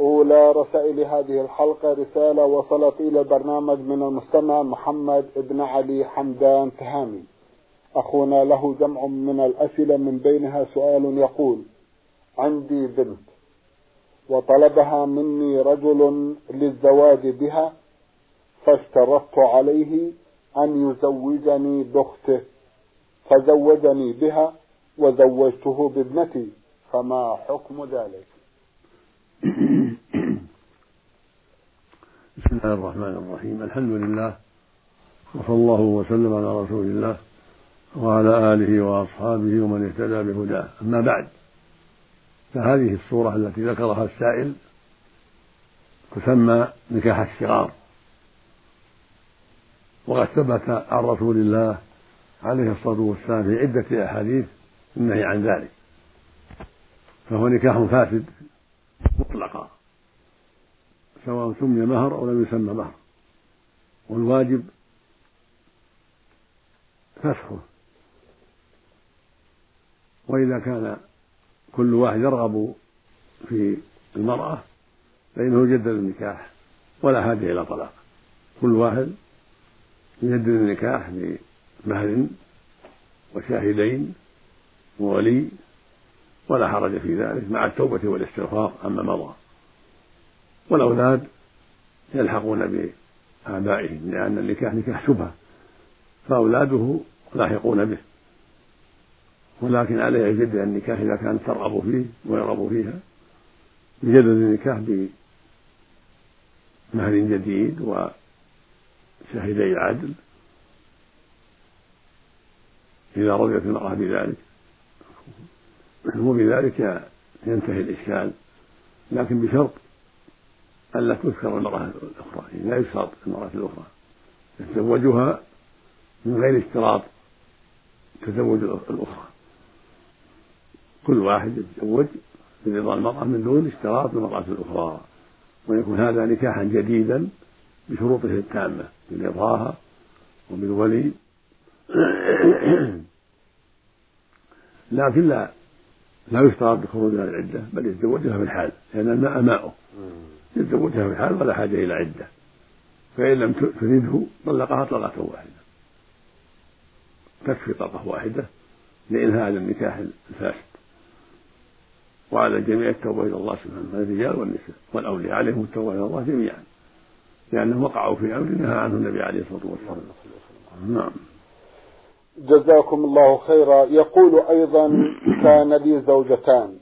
أولى رسائل هذه الحلقة رسالة وصلت إلى البرنامج من المستمع محمد بن علي حمدان تهامي. أخونا له جمع من الأسئلة من بينها سؤال يقول عندي بنت وطلبها مني رجل للزواج بها فاشترطت عليه أن يزوجني بأخته فزوجني بها وزوجته بابنتي فما حكم ذلك؟ بسم الله الرحمن الرحيم. الحمد لله وصلى الله وسلم على رسول الله وعلى آله وأصحابه ومن اهتدى بهداه. أما بعد فهذه الصورة التي ذكرها السائل تسمى نكاح الصغار. وقد ثبت عن رسول الله عليه الصلاة والسلام في عدة أحاديث النهي عن ذلك. فهو نكاح فاسد مطلقا سواء سمي مهر أو لم يسمى مهر والواجب فسخه. وإذا كان كل واحد يرغب في المرأة فإنه يجدد النكاح ولا حاجة إلى طلاق. كل واحد يجدد النكاح بمهر وشاهدين وولي ولا حرج في ذلك مع التوبة والاستغفار عما مضى. والأولاد يلحقون بآبائهم لأن النكاح نكاح شبهة فأولاده لاحقون به. ولكن عليه يجدد النكاح إذا كانت ترغب فيه ويرغب فيها يجدد النكاح بمهر جديد وشهدي العدل. إذا رضيت المرأة بذلك وبذلك ينتهي الإشكال لكن بشرط ألا تذكر المرأة الأخرى يعني لا يشترط المرأة الأخرى. يتزوجها من غير اشتراط تزوج الأخرى. كل واحد يتزوج برضا المرأة من دون اشتراط المرأة الأخرى ويكون هذا نكاحا جديدا بشروطه التامة برضاها وبالولي. لكن لا لا يشترط بخروجها العدة بل يتزوجها في الحال لأن الماء ماؤه. يتزوجها في الحال ولا حاجة إلى عدة. فإن لم تريده طلقها طلقة واحدة. تكفي طلقة واحدة لإنهاء النكاح الفاسد. وعلى الجميع التوبة إلى الله سبحانه الرجال والنساء. والأولياء عليهم التوبة إلى الله جميعا. لأنهم وقعوا في أمر نهى عنه النبي عليه الصلاة والسلام. نعم. جزاكم الله خيرا. يقول أيضا كان لي زوجتان.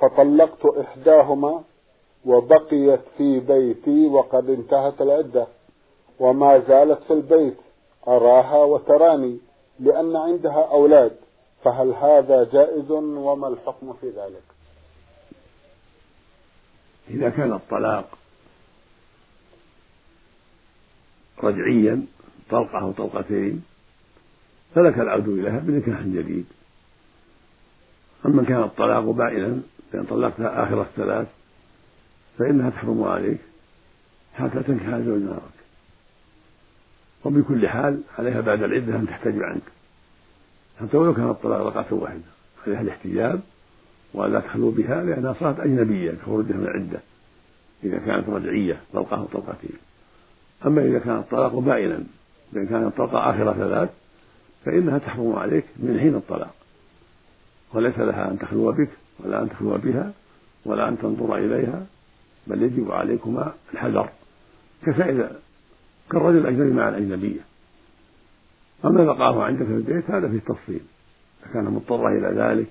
فطلقت إحداهما وبقيت في بيتي وقد انتهت العدة. وما زالت في البيت. أراها وتراني. لأن عندها أولاد. فهل هذا جائز وما الحكم في ذلك؟ إذا كان الطلاق رجعيا طلقة أو طلقتين فلك العود إليها بنكاح جديد. أما كان الطلاق بائنا بأن طلقتها آخر الثلاث فإنها تحرم عليك حتى تنكح زوج غيرك وبكل حال عليها بعد العدة أن تحتجب عنك. حتى ولو كان الطلاق رقعة واحدة. عليها الاحتجاب ولا تخلو بها لأنها صارت أجنبية كخروجها من العدة إذا كانت رجعية طلقة طلقتين أما إذا كان الطلاق بائنا بأن كان الطلقة آخر ثلاث فإنها تحرم عليك من حين الطلاق. وليس لها أن تخلو بك ولا أن تخلو بها ولا أن تنظر إليها بل يجب عليكما الحذر. كسائر كالرجل الأجنبي مع الأجنبية. أما بقاؤه عندك في البيت هذا فيه تفصيل. إذا كان مضطرة إلى ذلك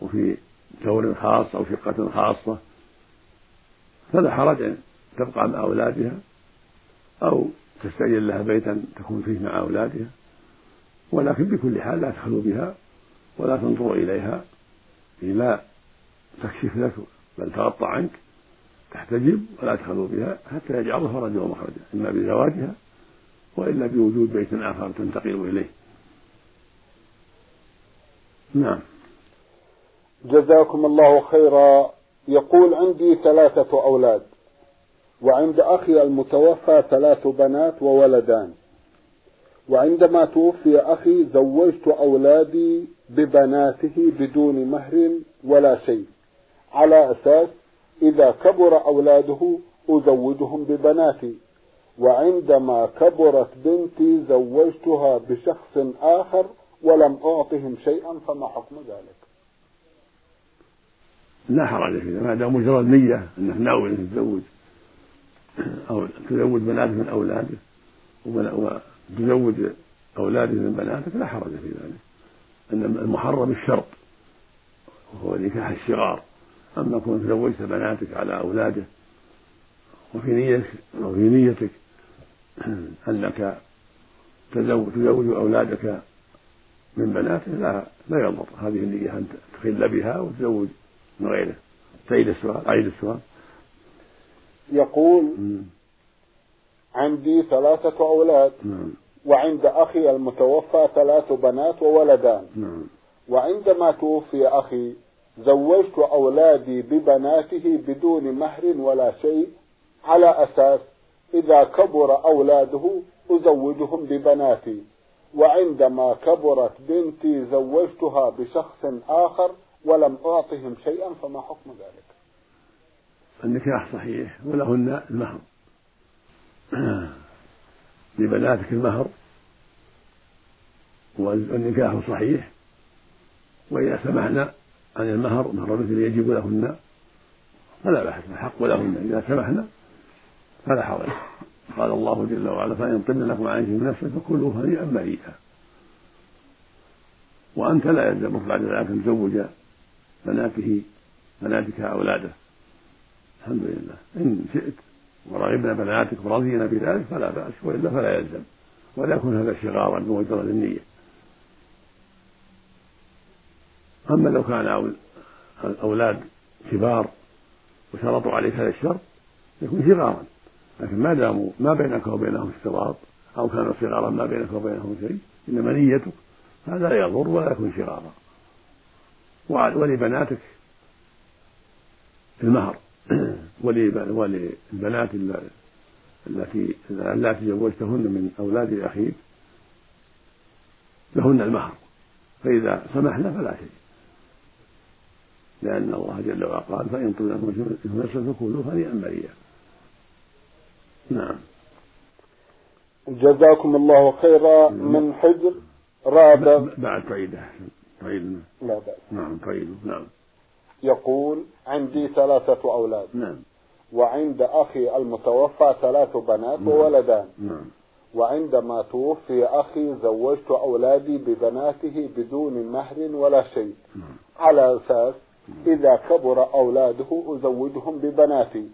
وفي دور خاص أو شقة خاصة فلا حرج أن تبقى مع أولادها أو تستأجر لها بيتا تكون فيه مع أولادها. ولكن بكل حال لا تخلو بها ولا تنظر إليها. لا تكشف لك بل تغطى عنك تحتجب ولا تخلو بها حتى يجعل فرجا ومخرجا إما بزواجها وإلا بوجود بيت آخر تنتقل إليه. نعم. جزاكم الله خيرا. يقول عندي ثلاثة أولاد وعند أخي المتوفى ثلاث بنات وولدان. وعندما توفي أخي زوجت أولادي ببناته بدون مهر ولا شيء. على أساس إذا كبر أولاده أزوجهم ببناتي. وعندما كبرت بنتي زوجتها بشخص آخر ولم أعطهم شيئا فما حكم ذلك؟ لا حرج فيه ما دام مجرد نية أنك ناوي أن تتزوج أو تزوج بناتك من أولادك وتزوج أولادك من بناتك لا حرج في ذلك. أن المحرم الشرط وهو نكاح الشغار. أما كنت زوجت بناتك على أولاده وفي نيتك أو في نيتك أنك تزوج أولادك من بناته لا لا يضر. هذه النية أن تخل بها وتزوج من غيره. تعيد السؤال أعيد السؤال. يقول عندي ثلاثة أولاد. نعم. وعند أخي المتوفى ثلاث بنات وولدان. نعم. وعندما توفي أخي زوجت أولادي ببناته بدون مهر ولا شيء على أساس إذا كبر أولاده أزوجهم ببناتي. وعندما كبرت بنتي زوجتها بشخص آخر ولم أعطهم شيئا فما حكم ذلك؟ النكاح صحيح ولهن المهر. لبناتك المهر والنكاح صحيح وإذا سمحنا عن المهر مهر مثل يجب لهن فلا بأس الحق لهن إذا سمحنا فلا حرج. قال الله جل وعلا فإن طبن لكم عن من نفسه فكلوا هنيئا مريئا. وأنت لا يلزمك بعد ذلك أن تزوج بناته بناتك أولاده. الحمد لله. إن شئت ورغبنا بناتك ورضينا بذلك فلا بأس وإلا فلا يلزم. ولا يكون هذا شغارا بمجرد النية. أما لو كان الأولاد كبار وشرطوا عليك هذا الشرط يكون صغارا لكن ما داموا ما بينك وبينهم اشتراط أو كانوا صغارا ما بينك وبينهم شيء إنما نيتك هذا لا يضر ولا يكون شغارا. ولبناتك المهر. وللبنات التي اللاتي زوجتهن من أولاد أخيك لهن المهر. فإذا سمحنا فلا شيء. لأن الله جل وعلا قال فإن طلب لكم نفسا فكلوا هنيئا مريئا نعم. جزاكم الله خيرا. نعم. من حجر رابع. بعد تعيده تعيد لا بأس نعم تعيد نعم. يقول عندي ثلاثة أولاد. نعم. وعند أخي المتوفى ثلاث بنات نعم. وولدان. نعم. وعندما توفي أخي زوجت أولادي ببناته بدون مهر ولا شيء. نعم. على أساس إذا كبر أولاده أزوجهم ببناتي.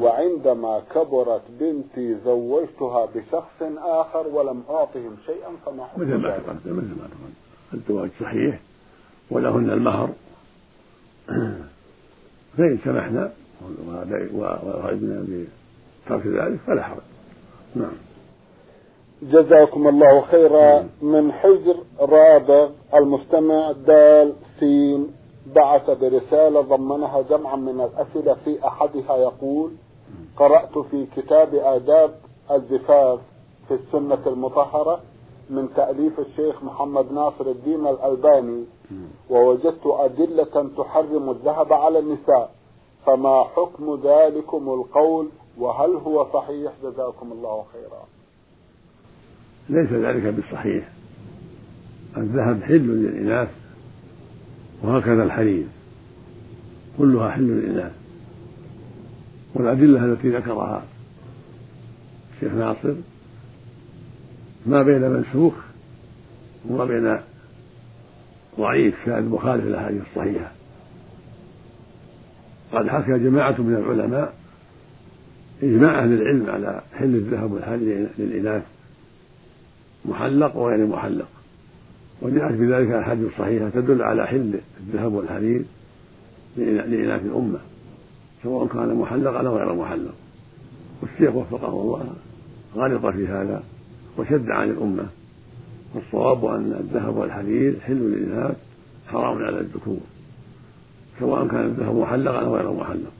وعندما كبرت بنتي زوجتها بشخص آخر ولم أعطهم شيئا فما مثل ما تقدم مثل ما تقدم. الزواج صحيح ولهن المهر. فإن سمحنا ورأينا بترك ذلك فلا حرج. نعم. جزاكم الله خيرا. من حجر رابغ المستمع دال سين بعث برسالة ضمنها جمعا من الأسئلة في أحدها يقول قرأت في كتاب آداب الزفاف في السنة المطهرة من تأليف الشيخ محمد ناصر الدين الألباني ووجدت أدلة تحرم الذهب على النساء. فما حكم ذلكم القول وهل هو صحيح؟ جزاكم الله خيرا. ليس ذلك بالصحيح. الذهب حل للإناث وهكذا الحرير كلها حل للإناث. والأدلة التي ذكرها الشيخ ناصر ما بين منسوخ وما بين ضعيف شاذ مخالف للأحاديث الصحيحة. قد حكى جماعة من العلماء إجماع أهل العلم على حل الذهب والحرير للإناث محلق وغير محلق. وجاءت بذلك أحاديث صحيحة تدل على حل الذهب والحرير لإناث الأمة سواء كان محلقا أو غير محلق. والشيخ وفقه الله غلط في هذا وشد عن الأمة. والصواب أن الذهب والحرير حل للإناث حرام على الذكور. سواء كان الذهب محلقا أو غير محلق.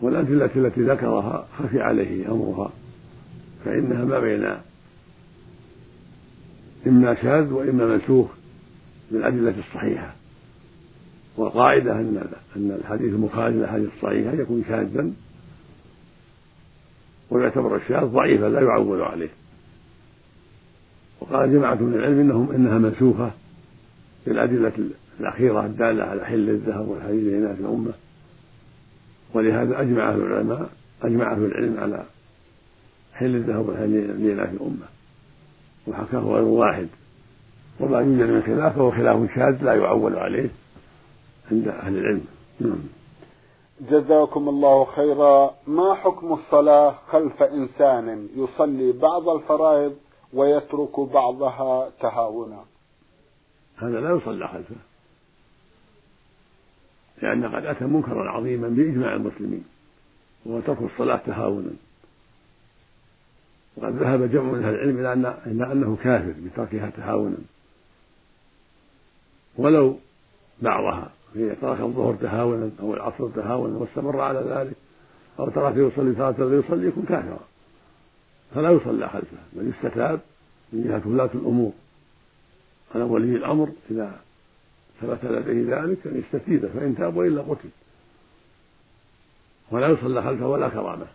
والأدلة التي ذكرها خفي عليه أمرها فإنها ما بين إما شاذ وإما منسوخ بالأدلة الصحيحة. والقاعدة أن أن الحديث المخالف للأحاديث الصحيحة يكون شاذا ويعتبر الشاذ ضعيفا لا يعول عليه. وقال جماعة من العلم إنهم إنها منسوخة بالأدلة الأخيرة الدالة على حل الذهب والحديد لإناث الأمة. ولهذا أجمع أهل العلماء أجمع أهل العلم على حل الذهب والحديد لإناث الأمة. وحكاه غير واحد. وما يوجد من خلاف فهو خلاف شاذ لا يعول عليه عند أهل العلم. نعم. جزاكم الله خيرا. ما حكم الصلاة خلف إنسان يصلي بعض الفرائض ويترك بعضها تهاونا؟ هذا لا يصلى خلفه. لأن قد أتى منكرا عظيما بإجماع المسلمين وهو ترك الصلاة تهاونا. وقد ذهب جمع من أهل العلم إلى أنه كافر بتركها تهاونا. ولو بعضها إذا ترك الظهر تهاونا أو العصر تهاونا واستمر على ذلك أو ترك يصلي صلاة لا يصلي يكون كافرا. فلا يصلى خلفه بل يستتاب من جهة ولاة الأمور. على ولي الأمر إذا ثبت لديه ذلك أن يستفيد فإن تاب وإلا قتل. ولا يصلى خلفه ولا كرامة.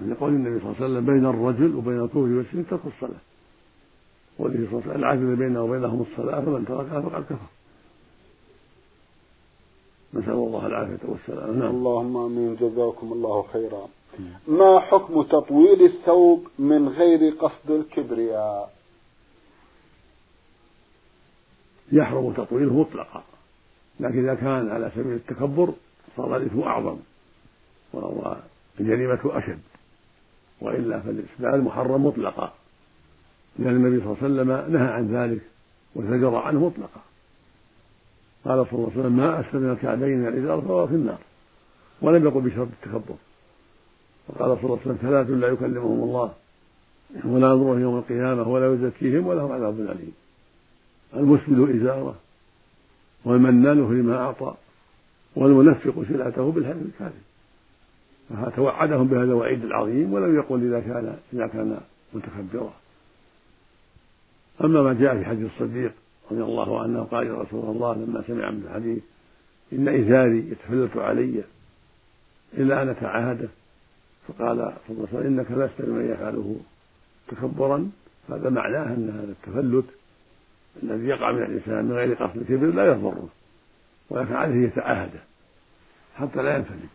يقول النبي صلى الله عليه وسلم بين الرجل وبين الكفر والشرك ترك الصلاة. والنبي صلى الله عليه وسلم العدل بيننا وبينهم الصلاة فمن تركها فقد كفر. نسأل الله العافية والسلام نعم. اللهم آمين. جزاكم الله خيرا. ما حكم تطويل الثوب من غير قصد الكبرياء؟ يحرم تطويله مطلقا. لكن إذا كان على سبيل التكبر صار الإثم أعظم والجريمة أشد. وإلا فالإسبال محرم مطلقا. لأن النبي صلى الله عليه وسلم نهى عن ذلك وزجر عنه مطلقا. قال صلى الله عليه وسلم ما أسفل من الكعبين من الإزار فهو في النار. ولم يقل بشرط التكبر. وقال صلى الله عليه وسلم ثلاث لا يكلمهم الله ولا ينظرهم يوم القيامة ولا يزكيهم ولهم عذاب أليم. المسبل إزارة والمنان لما أعطى والمنفق سلعته بالحلف الكاذب. فتوعدهم بهذا الوعيد العظيم ولم يقل إذا كان إذا كان متكبرا. أما ما جاء في حديث الصديق رضي الله عنه قال يا رسول الله لما سمع من الحديث إن إزاري يتفلت علي إلا أن أتعاهده. فقال صلى الله عليه وسلم إنك لست بمن يفعله تكبرا. هذا معناه أن هذا التفلت الذي يقع من الإنسان من غير قصد الكبر لا يضره ولكن عليه يتعاهده حتى لا ينفلت.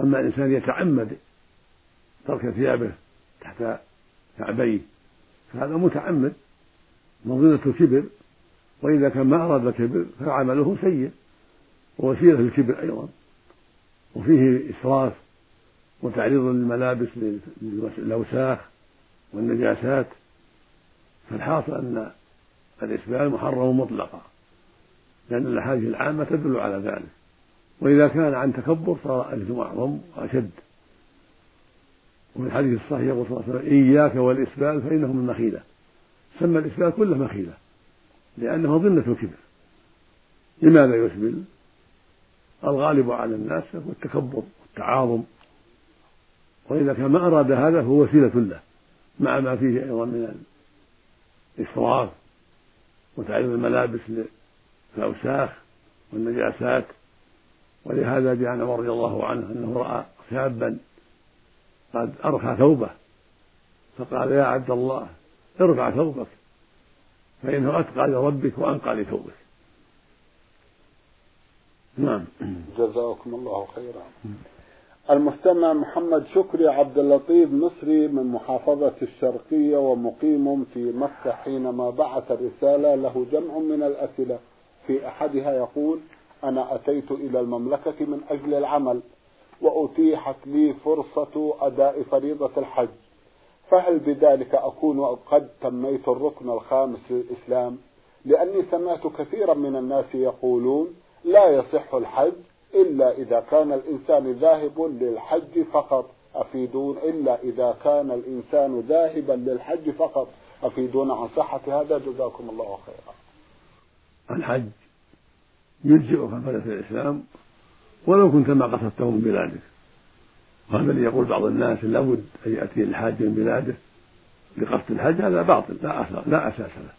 أما الإنسان يتعمد ترك ثيابه تحت كعبيه فهذا متعمد مظنة الكبر وإذا كان ما أراد الكبر فعمله سيء ووسيلة للكبر أيضا. وفيه إسراف وتعريض للملابس للأوساخ والنجاسات. فالحاصل أن الإسبال محرم مطلقا لأن الأحاديث العامة تدل على ذلك. وإذا كان عن تكبر صار الإثم أعظم وأشد. وفي الحديث الصحيح يقول صلى الله عليه وسلم إياك والإسبال فإنه من مخيلة. سمى الإسبال كله مخيلة لأنه ظنة الكبر. لماذا يسبل؟ الغالب على الناس هو التكبر والتعاظم. وإذا كان ما أراد هذا فهو وسيلة له مع ما فيه أيضا من الإسراف وتعريض الملابس للأوساخ والنجاسات ولهذا جاء عمر رضي الله عنه أنه رأى شابا قد أرخى ثوبه فقال يا عبد الله ارفع ثوبك فإنه أتقى لربك وأنقى لثوبك. نعم. جزاكم الله خيرا. المستمع محمد شكري عبد اللطيف مصري من محافظة الشرقية ومقيم في مكة حينما بعث الرسالة له جمع من الأسئلة. في أحدها يقول أنا أتيت إلى المملكة من أجل العمل وأتيحت لي فرصة أداء فريضة الحج. فهل بذلك أكون قد تميت الركن الخامس للإسلام؟ لأني سمعت كثيرا من الناس يقولون لا يصح الحج إلا إذا كان الإنسان ذاهب للحج فقط. أفيدون إلا إذا كان الإنسان ذاهبا للحج فقط. أفيدون عن صحة هذا. جزاكم الله خيرا. الحج يجزئك فريضة الإسلام ولو كنت ما قصدته من بلادك. وهذا اللي يقول بعض الناس لابد أن يأتي الحاج من بلاده لقصد الحج. هذا باطل لا لا أساس له.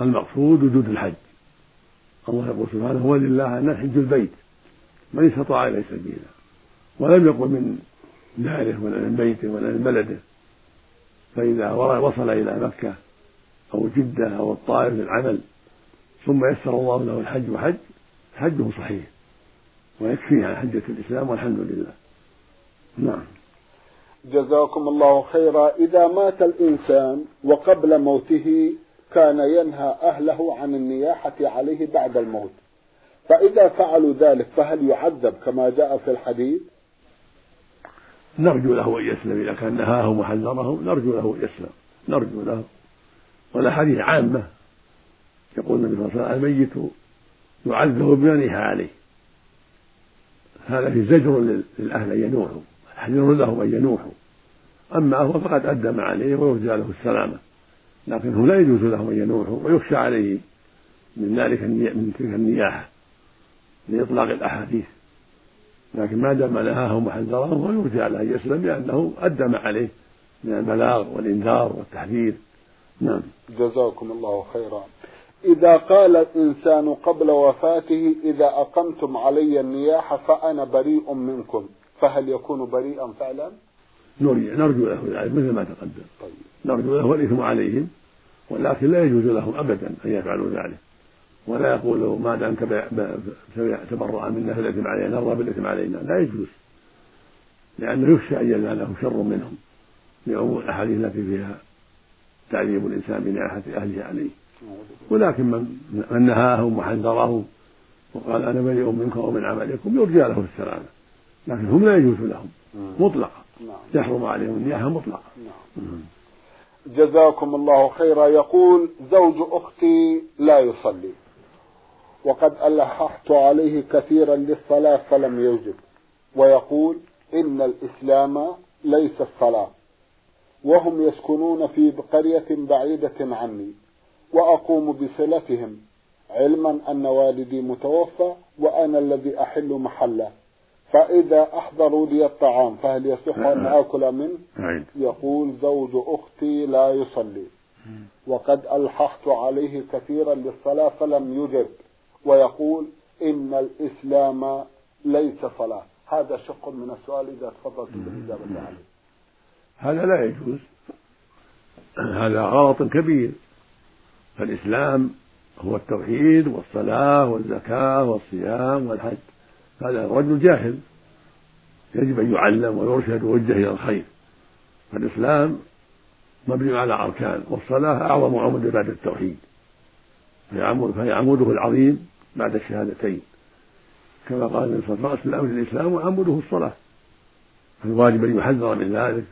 المقصود وجود الحج. الله يقول سبحانه ولله أن حج البيت من استطاع إليه سبيلا. ولم يقل من داره ولا من بيته ولا من بلده. فإذا وصل إلى مكة أو جدة أو الطائف للعمل ثم يسر الله له الحج وحج حجه صحيح. ويكفيه عن حجة الإسلام والحمد لله. نعم. جزاكم الله خيرا. إذا مات الإنسان وقبل موته كان ينهى أهله عن النياحة عليه بعد الموت. فإذا فعلوا ذلك فهل يعذب كما جاء في الحديث؟ نرجو له أن يسلم إذا كان نهاهم وحذرهم نرجو له أن يسلم نرجو له. والأحاديث عامة. يقول النبي صلى الله عليه وسلم الميت يعذب بما نهى عليه. هذا في زجر للأهل أن ينوحوا تحذير لهم أن ينوحوا. أما هو فقد أدى ما عليه ويرجى له السلامة. لكنه لا يجوز لهم أن ينوحوا ويخشى عليه من ذلك من تلك النياحة لإطلاق الأحاديث. لكن ما دام نهاهم وحذرهم فيرجى له أن يسلم لأنه أدى ما عليه من البلاغ والإنذار والتحذير. نعم. جزاكم الله خيرا. إذا قال الإنسان قبل وفاته إذا أقمتم علي النياحة فأنا بريء منكم فهل يكون بريئا فعلا؟ نرجو له ذلك مثل ما تقدم. نرجو له الإثم عليهم ولكن لا يجوز لهم أبدا أن يفعلوا ذلك. ولا يقول ما دام تبرأ منا فالإثم علينا؟ نرضى بالإثم علينا. لا يجوز. لأنه يخشى أن يزال شر منهم لعموم الأحاديث التي فيها تعذيب الإنسان بنياحة أهله عليه. ولكن من, من نهاهم وحذرهم وقال أنا بريء منكم ومن عملكم يرجى له السلامة. لكن هم لا يجوز لهم. مطلقا. يحرم عليهم النياحة مطلقا جزاكم الله خيرا. يقول زوج أختي لا يصلي. وقد ألححت عليه كثيرا للصلاة فلم يوجد. ويقول إن الإسلام ليس الصلاة. وهم يسكنون في قرية بعيدة عني وأقوم بصلتهم علما أن والدي متوفى وأنا الذي أحل محله. فإذا أحضروا لي الطعام فهل يصح أن آكل منه؟ يقول زوج أختي لا يصلي. وقد ألححت عليه كثيرا للصلاة فلم يجب. ويقول إن الإسلام ليس صلاة. هذا شق من السؤال إذا تفضلت بالإجابة عليه. هذا لا يجوز. هذا غلط كبير. فالإسلام هو التوحيد والصلاة والزكاة والصيام والحج. هذا الرجل جاهل. يجب أن يعلم ويرشد ويوجه إلى الخير. فالإسلام مبني على أركان والصلاة أعظم عمود بعد التوحيد. فهي عموده العظيم بعد الشهادتين. كما قال النبي صلى الله عليه وسلم الإسلام وعموده الصلاة. فالواجب أن يحذر من ذلك.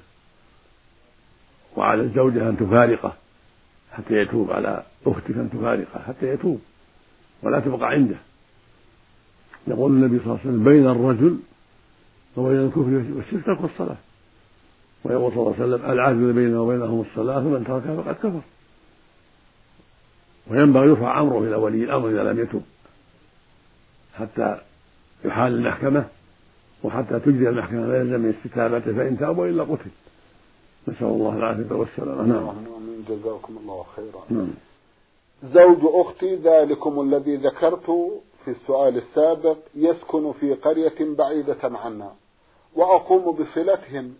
وعلى الزوجة أن تفارقه حتى يتوب على أختك أن تفارقه حتى يتوب. ولا تبقى عنده. يقول النبي صلى الله عليه وسلم بين الرجل وبين الكفر والشرك ترك الصلاة. ويقول صلى الله عليه وسلم العهد بيننا وبينهم الصلاة فمن تركها فقد كفر. وينبغي يرفع أمره إلى ولي الأمر إذا لم يتب حتى يحال المحكمة وحتى تجري المحكمة لا يلزم من استتابته فإن تاب وإلا قتل. نسأل الله العافية والسلامة. نعم. آمين جزاكم الله خيرا. نعم. زوج أختي ذلكم الذي ذكرت في السؤال السابق يسكن في قرية بعيدة عنا وأقوم بصلتهم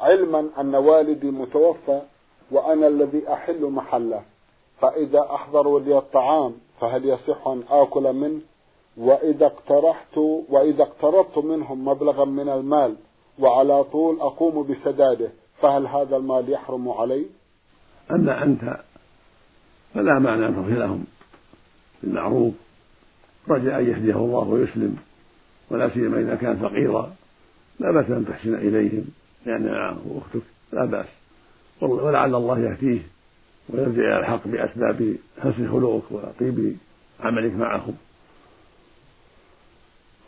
علما أن والدي متوفى وأنا الذي أحل محله فإذا أحضروا لي الطعام فهل يصح أن آكل منه وإذا اقترحت وإذا اقترضت منهم مبلغا من المال وعلى طول أقوم بسداده فهل هذا المال يحرم علي؟ أما أنت فلا معنى أن تصلهم بالمعروف رجاء أن يهديه الله ويسلم ولا سيما إذا كان فقيرا. لا بأس أن تحسن إليهم لأن معه أختك لا بأس. ولعل الله يهديه ويرجع إلى الحق بأسباب حسن خلقك وطيب عملك معهم.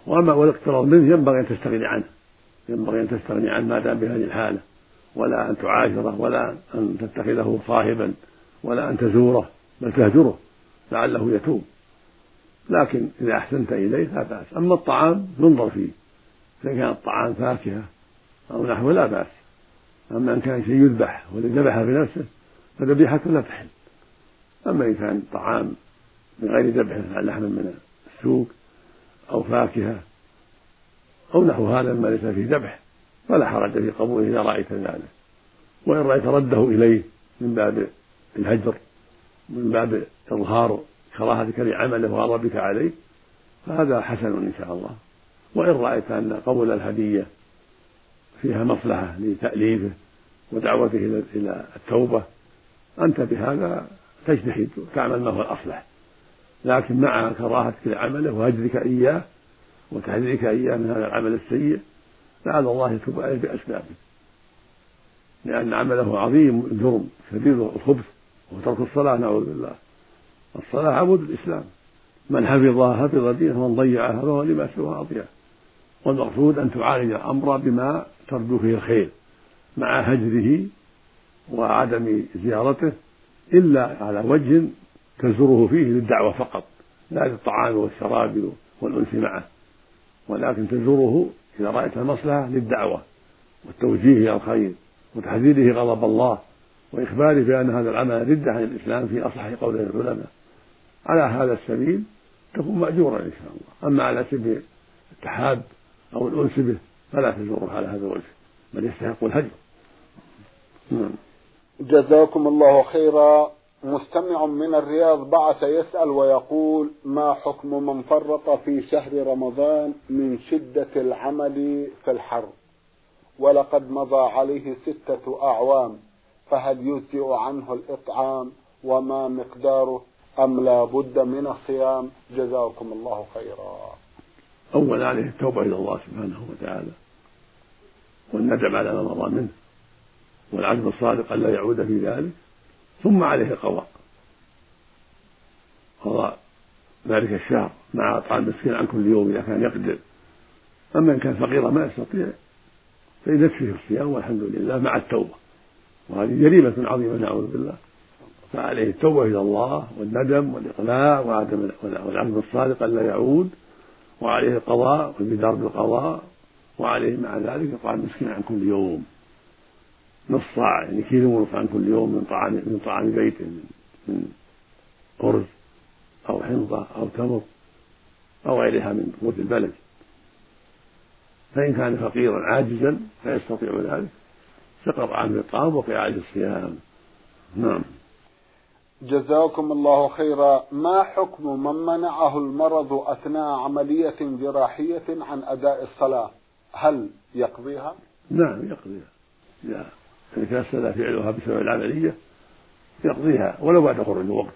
وأما والاقتراض منه ينبغي أن تستغني عنه. ينبغي أن تستغني عنه ما دام بهذه الحالة. ولا أن تعاشره ولا أن تتخذه صاحبا ولا أن تزوره بل تهجره لعله يتوب. لكن إذا أحسنت إليه لا بأس. أما الطعام ينظر فيه. إذا كان الطعام فاكهة أو نحوه لا بأس. أما إن كان شيء يذبح والذي ذبح بنفسه فذبيحته لا تحل. أما إن كان طعام من غير ذبح لحم من السوق أو فاكهة أو نحو هذا مما ليس فيه ذبح فلا حرج في قبوله إذا رأيت ذلك. وإن رأيت رده إليه من باب الهجر من باب إظهار كراهتك لعمله وغضبك عليه فهذا حسن إن شاء الله. وإن رأيت أن قبول الهدية فيها مصلحة لتأليفه ودعوته إلى التوبة أنت بهذا تجتهد وتعمل ما هو الأصلح. لكن مع كراهتك لعمله وهجرك إياه وتحذيرك إياه من هذا العمل السيء لعل الله يتوب عليه بأسبابه. لأن عمله عظيم الجرم شديد الخبث وترك الصلاة نعوذ بالله. الصلاة عمود الإسلام. من حفظها حفظ دينه ومن ضيعها فهو لما سواها أضيع. والمقصود أن تعالج الأمر بما ترجو فيه الخير مع هجره وعدم زيارته إلا على وجه تزوره فيه للدعوة فقط لا للطعام والشراب والأنس معه. ولكن تزوره إذا رأيت المصلحة للدعوة والتوجيه إلى الخير وتحذيره غضب الله وإخباره بأن هذا العمل ردة عن الإسلام في أصح قول العلماء. على هذا السبيل تكون مأجورا إن شاء الله. أما على سبيل التحاب أو الأنس به فلا تزوره على هذا الوجه بل يستحق الهجر نعم. جزاكم الله خيرا. مستمع من الرياض بعث يسأل ويقول ما حكم من فرط في شهر رمضان من شدة العمل في الحر؟ ولقد مضى عليه ستة أعوام فهل يجزئ عنه الإطعام وما مقداره؟ أم لا بد من الصيام؟ جزاكم الله خيرا. أولا عليه التوبة إلى الله سبحانه وتعالى. والندم على ما مضى منه. والعزم الصادق ألا يعود في ذلك. ثم عليه القضاء قضاء ذلك الشهر مع إطعام المسكين عن كل يوم إذا كان يقدر. أما إن كان فقيرا ما يستطيع فإن يكفيه الصيام والحمد لله مع التوبة. وهذه جريمة عظيمة نعوذ بالله. فعليه التوبة إلى الله والندم والإقلاع وعدم والعزم الصادق ألا يعود وعليه القضاء والبدار بالقضاء وعليه مع ذلك إطعام المسكين عن كل يوم. نص صاع يعني كيلو ونصف عن كل يوم من طعام من طعام بيته من أرز أو حنطة أو تمر أو غيرها من قوت البلد. فإن كان فقيرا عاجزا لا يستطيع ذلك. سقط عنه الطعام وقع عليه الصيام. نعم. جزاكم الله خيرا. ما حكم من منعه المرض أثناء عملية جراحية عن أداء الصلاة؟ هل يقضيها؟ نعم يقضيها. إذا تيسر فعلها بسبب العملية يقضيها ولو بعد خروج الوقت.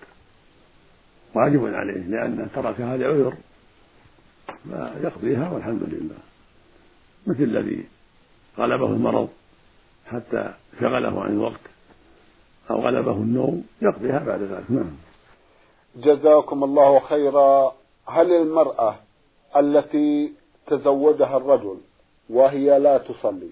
واجب عليه لأنه تركها لعذر فيقضيها والحمد لله. مثل الذي غلبه المرض حتى شغله عن الوقت. أو غلبه النوم يقضيها بعد ذلك. نعم. جزاكم الله خيرا. هل المرأة التي تزوجها الرجل وهي لا تصلي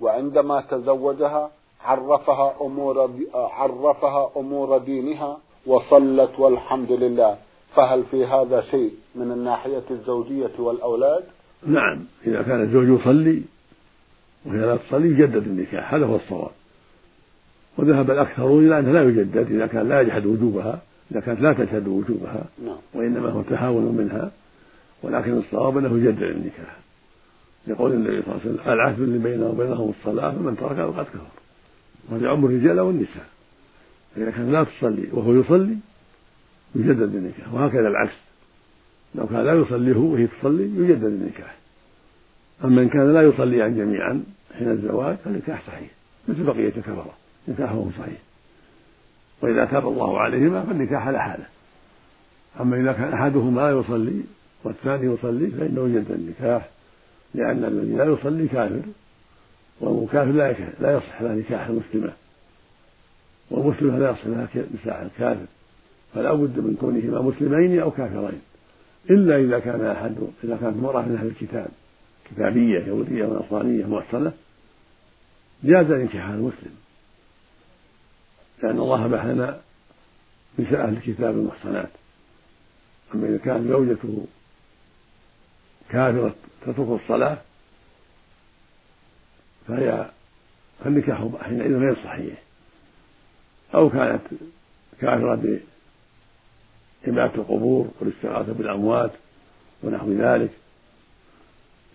وعندما تزوجها عرفها أمور عرفها أمور دينها وصلت والحمد لله فهل في هذا شيء من الناحية الزوجية والأولاد؟ نعم. إذا كان الزوج يصلي وهي لا تصلي يجدد النكاح هذا هو الصواب. وذهب الأكثرون إلى أنه لا يجدد إذا كان لا يجحد وجوبها إذا كانت لا تشهد وجوبها نعم. وإنما هو تهاون منها ولكن الصواب أنه يجدد النكاح. يقول النبي صلى الله عليه وسلم العهد اللي بينه وبينهم الصلاة فمن تركها فقد كفر. وهذا يعم الرجال والنساء. إذا كان لا تصلي وهو يصلي يجدد النكاح. وهكذا العكس. لو كان لا يصلي هو وهي تصلي يجدد النكاح. أما إن كان لا يصليان جميعا حين الزواج فالنكاح صحيح مثل بقية الكفرة. نكاحهم صحيح. وإذا تاب الله عليهما فالنكاح على حالة. أما إذا كان أحدهما لا يصلي والثاني يصلي فإنه يجدد النكاح لأن الذي لا يصلي كافر والكافر لا لا يصح له نكاح المسلمة. والمسلمة لا يصح لها نكاح الكافر. فلا بد من كونهما مسلمين أو كافرين. إلا إذا كان أحد إذا كانت امرأة من أهل الكتاب كتابية يهودية ونصرانية محصنة جاز نكاحها المسلم. لأن الله أباح لنا نساء أهل الكتاب المحصنات أما إذا كانت زوجته كافرة تترك الصلاة فهي فالنكاح حينئذ غير صحيح. أو كانت كافرة بعبادة القبور والاستغاثة بالأموات ونحو ذلك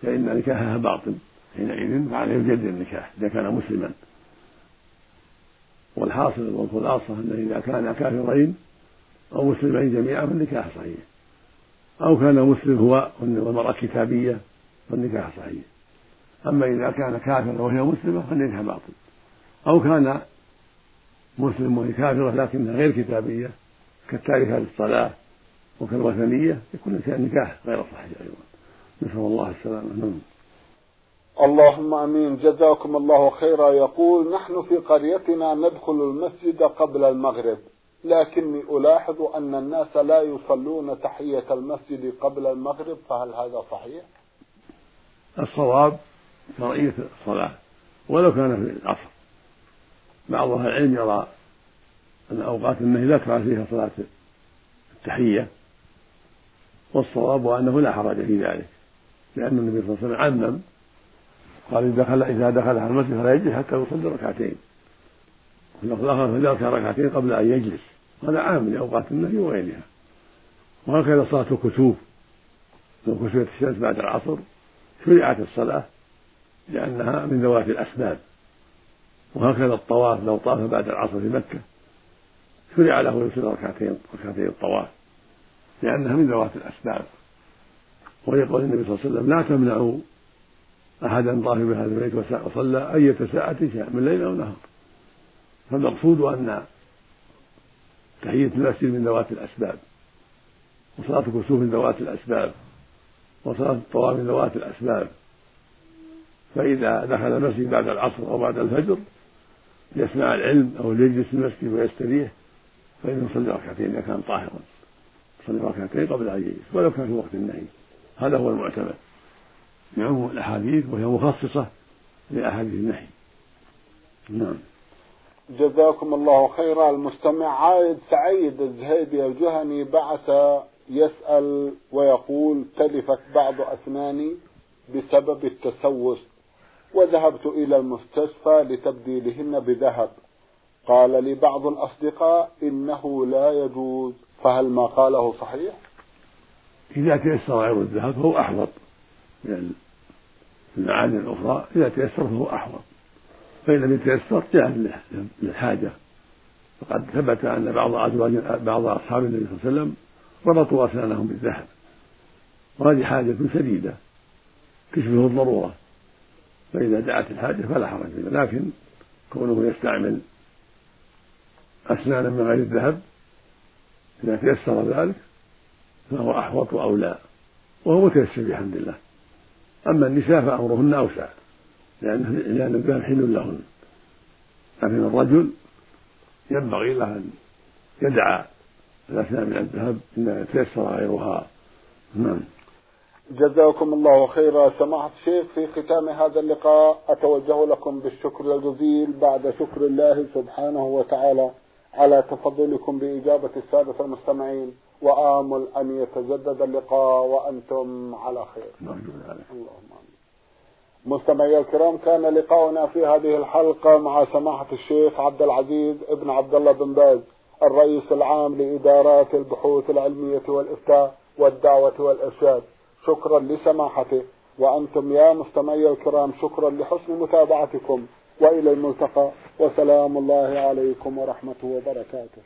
فإن نكاحها باطل. حينئذ فعليه يجدد النكاح إذا كان مسلما. والحاصل والخلاصة أنه إذا كان كافرين أو مسلمين جميعا فالنكاح صحيح. أو كان مسلم هو والمرأة كتابية فالنكاح صحيح. أما إذا كان كافرا وهي مسلمة فالنكاح باطل. أو كان مسلم وهي كافرة لكنها غير كتابية كالتاركة للصلاة وكالوثنية يكون النكاح غير صحيح أيضا. نسأل الله السلامة. نعم. اللهم آمين. جزاكم الله خيرا. يقول نحن في قريتنا ندخل المسجد قبل المغرب لكني ألاحظ أن الناس لا يصلون تحية المسجد قبل المغرب. فهل هذا صحيح؟ الصواب شرعيه الصلاة ولو كان في العصر. بعض أهل العلم يرى أن أوقات النهي لا تفعل فيها صلاة التحية والصواب أنه لا حرج في ذلك لأن النبي صلى الله عليه وسلم عمم قال إذا دخل إذا دخل على المسجد فلا يجلس حتى يصلي ركعتين. واللفظ الآخر فليركع ركعتين قبل أن يجلس. هذا عام لأوقات النهي وغيرها. وهكذا صلاة الكسوف لو كسفت الشمس بعد العصر. شرعت الصلاة لأنها من ذوات الأسباب. وهكذا الطواف لو طاف بعد العصر في مكة. شرع له يصلي ركعتين ركعتين الطواف لأنها من ذوات الأسباب. ويقول النبي صلى الله عليه وسلم لا تمنعوا أحدا طاف بهذا البيت وصلى أية ساعة شاء من ليل أو نهار. فالمقصود أن تحية المسجد من ذوات الأسباب وصلاة الكسوف من ذوات الأسباب وصلاة الطواف من ذوات الأسباب. فإذا دخل المسجد بعد العصر أو بعد الفجر ليسمع العلم أو ليجلس في المسجد ويستريح فإنه يصلي ركعتين إذا كان طاهرا. يصلي ركعتين قبل أن يجلس ولو كان في وقت النهي. هذا هو المعتمد. بعموم الأحاديث وهي مخصصة لأحاديث النهي. نعم. جزاكم الله خيرا. المستمع عايد سعيد الزهيدي الجهني بعث يسأل ويقول تلفت بعض أسناني بسبب التسوس وذهبت إلى المستشفى لتبديلهن بذهب. قال لي بعض الأصدقاء إنه لا يجوز. فهل ما قاله صحيح؟ إذا تيسر غير الذهب فهو أحوط. من المعادن الأخرى إذا تيسر فهو أحوط. فإن لم يتيسر جاء للحاجة. فقد ثبت أن بعض أزواج بعض أصحاب النبي صلى الله عليه وسلم ربطوا أسنانهم بالذهب. وهذه حاجة شديدة تشبه الضرورة. فإذا دعت الحاجة فلا حرج فيها. لكن كونه يستعمل أسنانا من غير الذهب إذا تيسر ذلك فهو أحوط وأولى وهو متيسر بحمد الله. أما النساء فأمرهن أوسع لأن لأن الذهب حل لهن. لكن الرجل ينبغي له أن يدعى الأسنان من الذهب إن تيسر غيرها. نعم. جزاكم الله خيرا. سماحة الشيخ في ختام هذا اللقاء أتوجه لكم بالشكر الجزيل بعد شكر الله سبحانه وتعالى على تفضلكم بإجابة السادة المستمعين. وآمل أن يتجدد اللقاء وأنتم على خير. اللهم آمين. مستمعي الكرام كان لقاؤنا في هذه الحلقة مع سماحة الشيخ عبد العزيز ابن عبد الله بن باز الرئيس العام لإدارات البحوث العلمية والإفتاء والدعوة والإرشاد. شكرا لسماحته. وأنتم يا مستمعي الكرام شكرا لحسن متابعتكم. وإلى الملتقى. وسلام الله عليكم ورحمته وبركاته.